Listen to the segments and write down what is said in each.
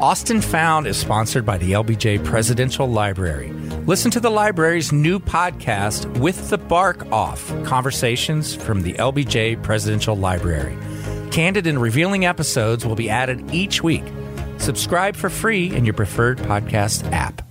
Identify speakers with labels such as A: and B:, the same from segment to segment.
A: Austin Found is sponsored by the LBJ Presidential Library. Listen to the library's new podcast, With the Bark Off Conversations from the LBJ Presidential Library. Candid and revealing episodes will be added each week. Subscribe for free in your preferred podcast app.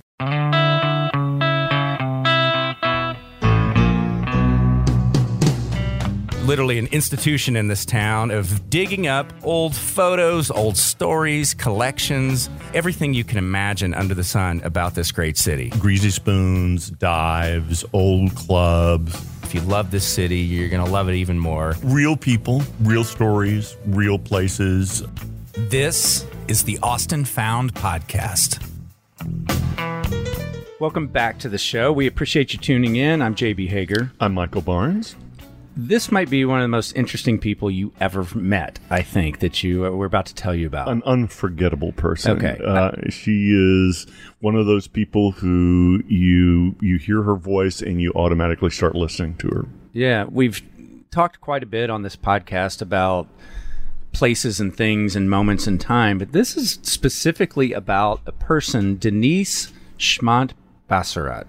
A: Literally an institution in this town of digging up old photos, old stories, collections, everything you can imagine under the sun about this great city.
B: Greasy spoons, dives, old clubs.
A: If you love this city, you're going to love it even more.
B: Real people, real stories, real places.
A: This is the Austin Found Podcast. Welcome back to the show. We appreciate you tuning in. I'm JB Hager.
B: I'm Michael Barnes
A: this might be one of the most interesting people you ever met. I think that you uh, we're about to tell you about
B: an unforgettable person.
A: Okay,
B: uh, she is one of those people who you you hear her voice and you automatically start listening to her.
A: Yeah, we've talked quite a bit on this podcast about places and things and moments in time, but this is specifically about a person, Denise Schmandt Besserat.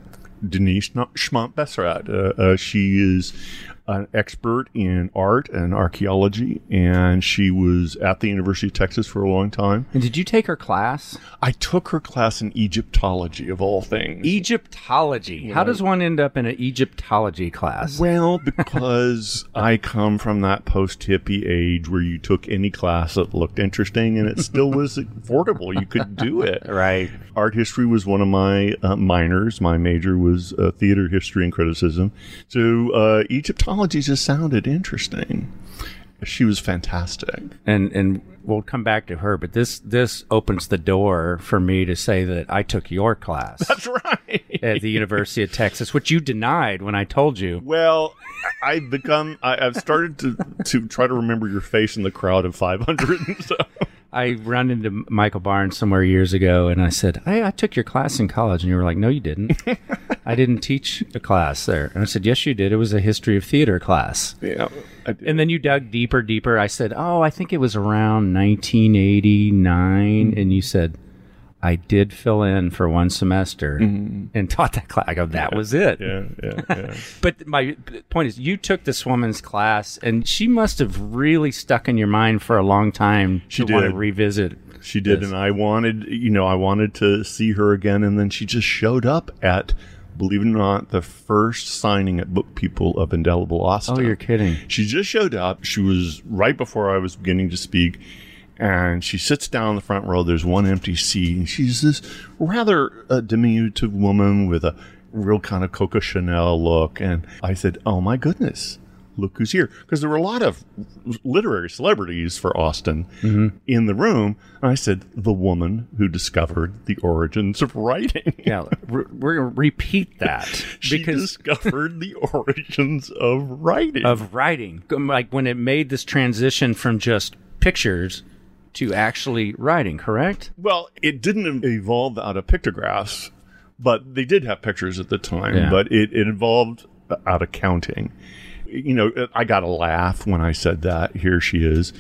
B: Denise Schmandt Besserat. Uh, uh, she is an expert in art and archaeology, and she was at the University of Texas for a long time.
A: And did you take her class?
B: I took her class in Egyptology, of all things.
A: Egyptology. How does one end up in an Egyptology class?
B: Well, because I come from that post hippie age where you took any class that looked interesting and it still was affordable. You could do it.
A: Right.
B: Art history was one of my uh, minors. My major was uh, theater history and criticism. So uh, Egyptology technology just sounded interesting. She was fantastic.
A: And and we'll come back to her, but this this opens the door for me to say that I took your class.
B: That's right.
A: At the University of Texas, which you denied when I told you.
B: Well, I've become I, have started to to try to remember your face in the crowd of 500 so
A: I run into Michael Barnes somewhere years ago, and I said, hey, I took your class in college. And you were like, no, you didn't. I didn't teach a class there. And I said, yes, you did. It was a history of theater class.
B: Yeah.
A: And then you dug deeper, deeper. I said, oh, I think it was around 1989. And you said, I did fill in for one semester mm-hmm. and taught that class. I go, that
B: yeah.
A: was it.
B: Yeah, yeah, yeah.
A: but my point is, you took this woman's class, and she must have really stuck in your mind for a long time.
B: She
A: did.
B: want
A: to revisit.
B: She did, this. and I wanted, you know, I wanted to see her again, and then she just showed up at believe it or not, the first signing at Book People of Indelible Austin.
A: Oh, you're kidding.
B: She just showed up. She was right before I was beginning to speak and she sits down in the front row. There's one empty seat, and she's this rather uh, diminutive woman with a real kind of Coco Chanel look. And I said, "Oh my goodness." Look who's here. Because there were a lot of literary celebrities for Austin mm-hmm. in the room. And I said, the woman who discovered the origins of writing.
A: yeah, we're, we're going to repeat that.
B: she because discovered the origins of writing.
A: Of writing. Like when it made this transition from just pictures to actually writing, correct?
B: Well, it didn't evolve out of pictographs, but they did have pictures at the time,
A: yeah.
B: but it, it evolved out of counting. You know, I got a laugh when I said that. Here she is.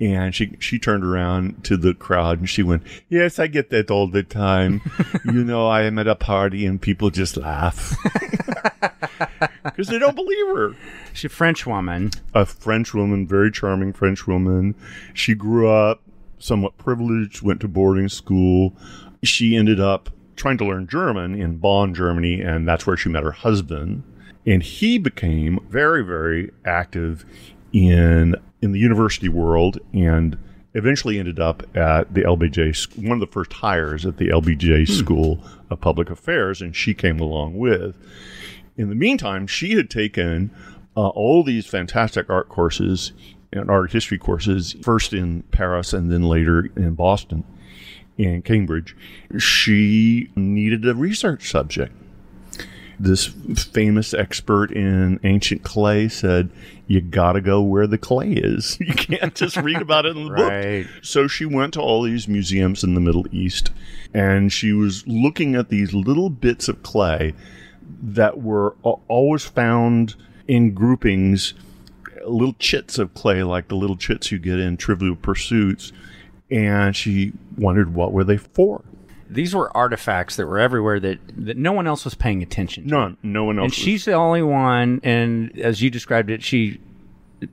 B: And she she turned around to the crowd and she went, "Yes, I get that all the time. you know, I am at a party and people just laugh because they don't believe her."
A: She's a French woman.
B: A French woman, very charming French woman. She grew up somewhat privileged, went to boarding school. She ended up trying to learn German in Bonn, Germany, and that's where she met her husband. And he became very, very active in in the university world and eventually ended up at the LBJ, one of the first hires at the LBJ hmm. School of Public Affairs, and she came along with. In the meantime, she had taken uh, all these fantastic art courses and art history courses, first in Paris and then later in Boston and Cambridge, she needed a research subject. This famous expert in ancient clay said, You got to go where the clay is. You can't just read about it in the
A: right.
B: book. So she went to all these museums in the Middle East and she was looking at these little bits of clay that were always found in groupings little chits of clay, like the little chits you get in Trivial Pursuits. and she wondered what were they for.
A: These were artifacts that were everywhere that, that no one else was paying attention to.
B: None, no one else.
A: And
B: was-
A: she's the only one, and as you described it, she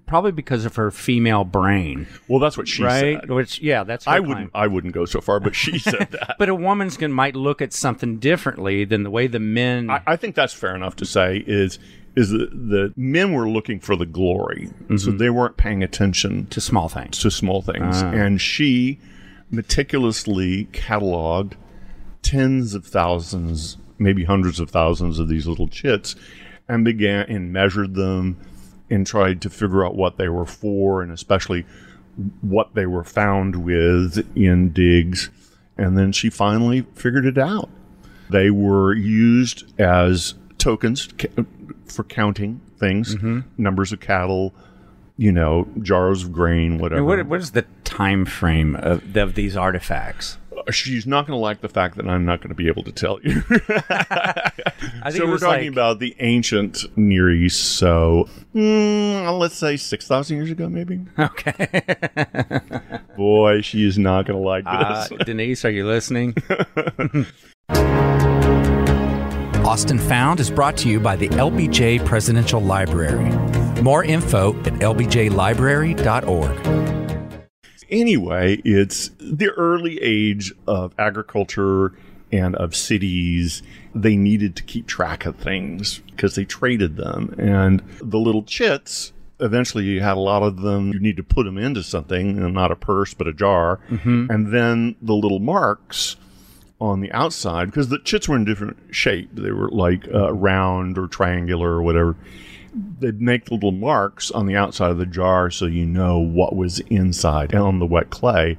A: probably because of her female brain,
B: well, that's what she
A: right?
B: said.
A: Which, yeah, that's
B: I wouldn't. I wouldn't go so far, but she said that.
A: But a woman's can might look at something differently than the way the men.
B: I, I think that's fair enough to say. Is is that the men were looking for the glory, so mm-hmm. they weren't paying attention
A: to small things.
B: to small things. Ah. And she meticulously cataloged tens of thousands, maybe hundreds of thousands of these little chits, and began and measured them and tried to figure out what they were for, and especially what they were found with in digs. And then she finally figured it out. They were used as tokens for counting things, mm-hmm. numbers of cattle, you know, jars of grain, whatever.
A: What, what is the time frame of, of these artifacts?
B: She's not going to like the fact that I'm not going to be able to tell you.
A: I think
B: so we're talking
A: like-
B: about the ancient Near East. So mm, let's say six thousand years ago, maybe.
A: Okay.
B: Boy, she is not going to like
A: Uh,
B: this.
A: Denise, are you listening? Austin Found is brought to you by the LBJ Presidential Library. More info at lbjlibrary.org.
B: anyway, it's the early age of agriculture and of cities. They needed to keep track of things because they traded them. And the little chits, eventually you had a lot of them. You need to put them into something, and not a purse, but a jar. And then the little marks on the outside, because the chits were in different shape. They were like uh, round or triangular or whatever they'd make little marks on the outside of the jar so you know what was inside on the wet clay.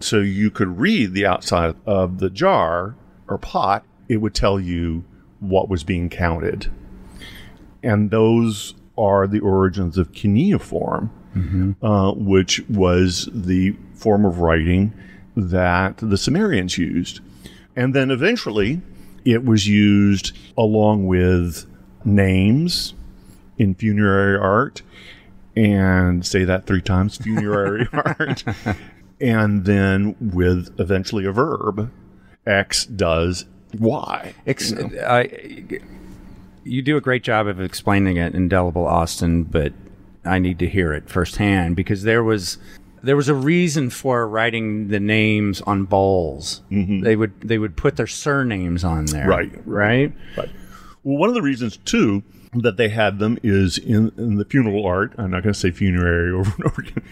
B: So you could read the outside of the jar or pot, it would tell you what was being counted. And those are the origins of cuneiform, uh, which was the form of writing that the Sumerians used. And then eventually it was used along with names in funerary art and say that three times funerary art and then with eventually a verb x does y
A: Ex- I, you do a great job of explaining it, indelible Austin, but I need to hear it firsthand because there was there was a reason for writing the names on bowls. Mm-hmm. They would they would put their surnames on there,
B: Right.
A: Right.
B: Right. Well, one of the reasons too that they had them is in, in the funeral art. I'm not going to say funerary over and over again.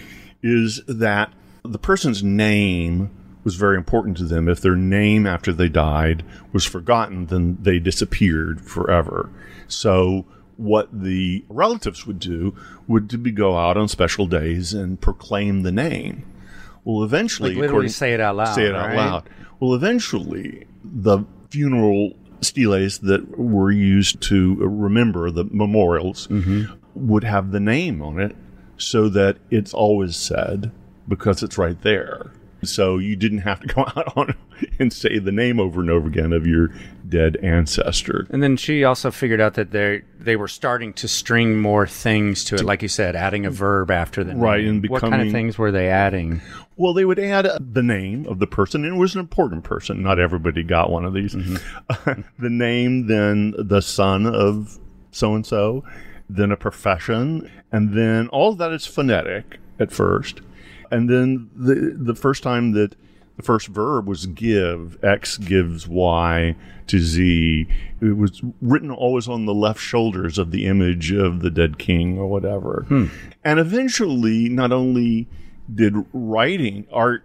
B: Is that the person's name was very important to them. If their name after they died was forgotten, then they disappeared forever. So what the relatives would do would to be go out on special days and proclaim the name. Well, eventually,
A: Like literally say it out loud,
B: Say it out
A: right?
B: loud. Well, eventually, the funeral steles that were used to remember the memorials
A: Mm-hmm.
B: would have the name on it so that it's always said because it's right there. So you didn't have to go out on and say the name over and over again of your dead ancestor.
A: And then she also figured out that they they were starting to string more things to it, like you said, adding a verb after the
B: Right,
A: name.
B: and
A: what kind of things were they adding?
B: Well, they would add the name of the person, and it was an important person. Not everybody got one of these. Mm-hmm. the name, then the son of so and so, then a profession, and then all of that is phonetic at first. And then the the first time that the first verb was give, X gives Y to Z. It was written always on the left shoulders of the image of the dead king or whatever. And eventually, not only did writing, art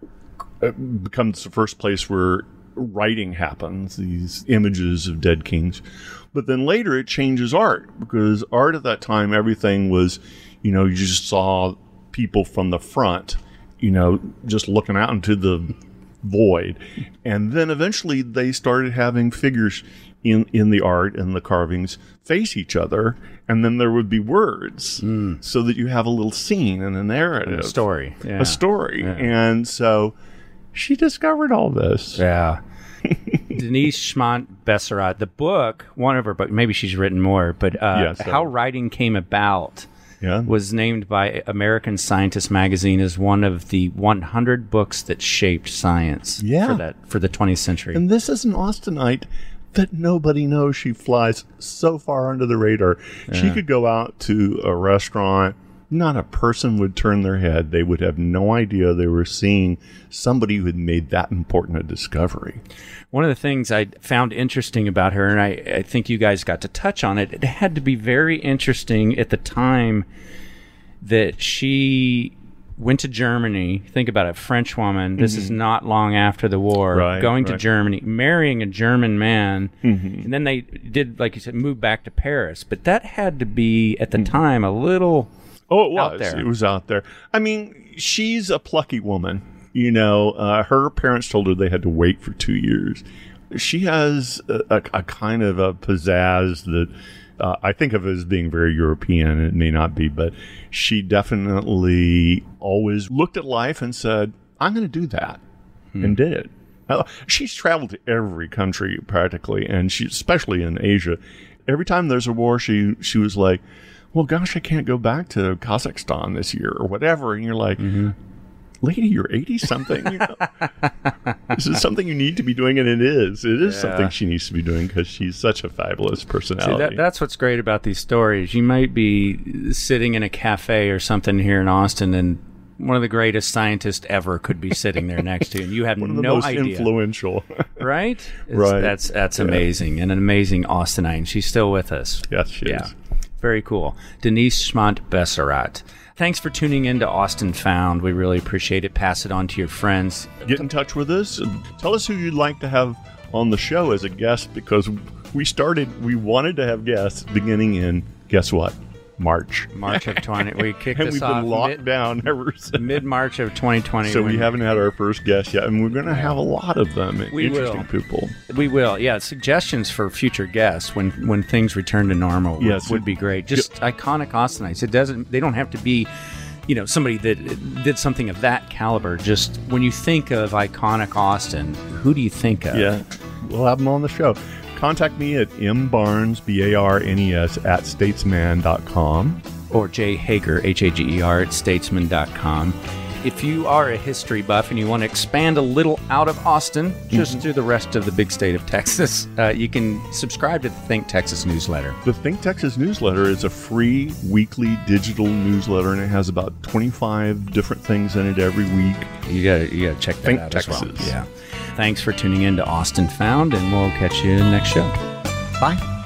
B: uh, becomes the first place where writing happens, these images of dead kings. But then later it changes art because art at that time, everything was, you know, you just saw people from the front, you know, just looking out into the void. And then eventually they started having figures in, in the art and the carvings face each other. And then there would be words so that you have a little scene and a narrative a
A: Story. Yeah.
B: a story. And so she discovered all this.
A: Yeah. Denise Schmandt Besserat, the book, one of her books, maybe she's written more, but uh,
B: Yes,
A: how
B: uh,
A: writing came about.
B: Yeah.
A: was named by American Scientist magazine as one of the 100 books that shaped science
B: Yeah.
A: for that for the 20th century.
B: And this is an Austinite that nobody knows. She flies so far under the radar. She could go out to a restaurant. Not a person would turn their head. They would have no idea they were seeing somebody who had made that important a discovery.
A: One of the things I found interesting about her, and I, I think you guys got to touch on it, it had to be very interesting at the time that she went to Germany. Think about it, French woman. This is not long after the war.
B: Mm-hmm. Right,
A: going to. Germany, marrying a German man,
B: Mm-hmm.
A: and then they did, like you said, move back to Paris. But that had to be at the
B: Mm-hmm.
A: time a little.
B: Oh, it was.
A: there.
B: It was out there. I mean, she's a plucky woman. You know, uh, her parents told her they had to wait for two years. She has a, a, a kind of a pizzazz that uh, I think of as being very European. It may not be, but she definitely always looked at life and said, I'm going to do that, and did it. Uh, She's traveled to every country practically, and she, especially in Asia. Every time there's a war, she she was like, "Well, gosh, I can't go back to Kazakhstan this year or whatever." And you're like, mm-hmm. "Lady, you're eighty something. You know? this is something you need to be doing, and it is. It is
A: Yeah.
B: something she needs to be doing because she's such a fabulous
A: See,
B: personality."
A: that, that's what's great about these stories. You might be sitting in a cafe or something here in Austin, and one of the greatest scientists ever could be sitting there next to you, and you have
B: One of the
A: no
B: most
A: idea.
B: influential.
A: right? It's-
B: Right.
A: That's that's amazing, and an amazing Austinite. She's still with us.
B: yes, she
A: Yeah,
B: is.
A: Very cool. Denise Schmandt Besserat. Thanks for tuning in to Austin Found. We really appreciate it. Pass it on to your friends.
B: Get in touch with us. and Tell us who you'd like to have on the show as a guest because we started. We wanted to have guests beginning in guess what, March,
A: March of twenty, we kicked
B: and
A: this
B: we've
A: off
B: been locked down ever since.
A: mid March of twenty twenty.
B: So we haven't had our first guest yet, and we're going to have a lot of them.
A: We
B: interesting
A: will.
B: people.
A: We will, yeah. Suggestions for future guests when when things return to normal. would-
B: Yes.
A: would be great. Just iconic Austinites. It doesn't. They don't have to be, you know, somebody that did something of that caliber. Just when you think of iconic Austin, who do you think of?
B: Yeah, we'll have them on the show. Contact me at mbarnes, B-A-R-N-E-S, E at statesman.com.
A: Or Jay Hager, H A G E R at statesman.com. If you are a history buff and you want to expand a little out of Austin, just to the rest of the big state of Texas, uh, you can subscribe to the Think Texas newsletter.
B: The Think Texas newsletter is a free weekly digital newsletter, and it has about 25 different things in it every week.
A: You gotta you gotta check that
B: Think
A: out as well.
B: Texas.
A: Yeah. Thanks for tuning in to Austin Found, and we'll catch you next show.
B: Bye.